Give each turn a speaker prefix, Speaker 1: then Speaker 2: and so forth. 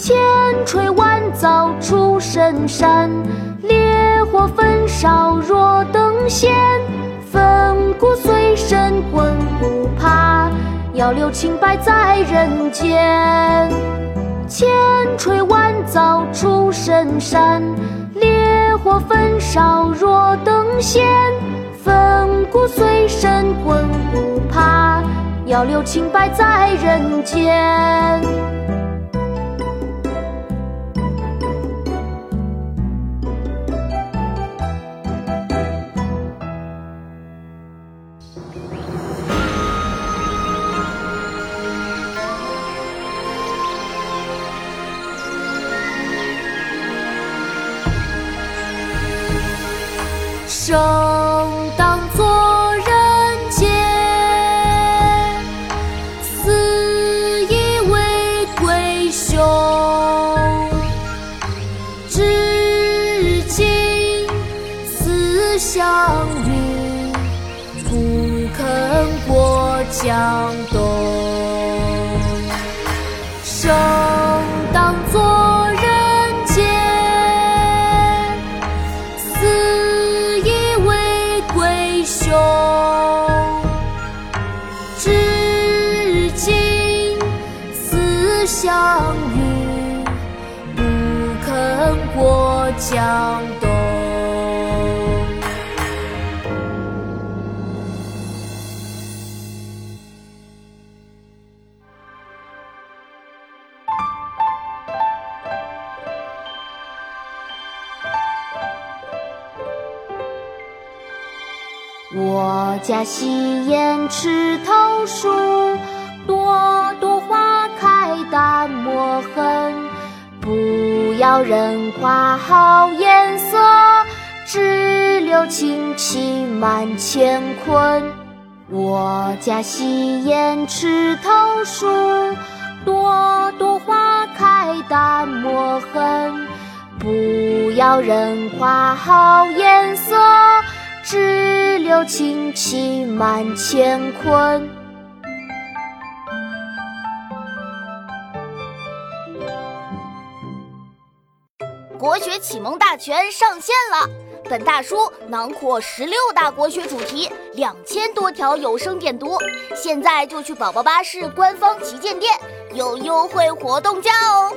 Speaker 1: 千锤万凿出深山，烈火焚烧若等闲。粉骨碎身浑不怕，要留清白在人间。千锤万凿出深山，烈火焚烧若等闲。粉骨碎身浑不怕，要留清白在人间。生当作人杰，死亦为鬼雄。至今思项江东。生当作人杰，死亦为鬼雄。至今思项羽，不肯过江东。我家西檐池头树，朵朵花开淡墨痕。不要人夸好颜色，只留清气满乾坤。我家西檐池头树，朵朵花开淡墨痕。不要人夸好颜色。只留清气满乾坤。
Speaker 2: 国学启蒙大全上线了！本大书囊括十六大国学主题，两千多条有声点读。现在就去宝宝巴士官方旗舰店，有优惠活动价哦！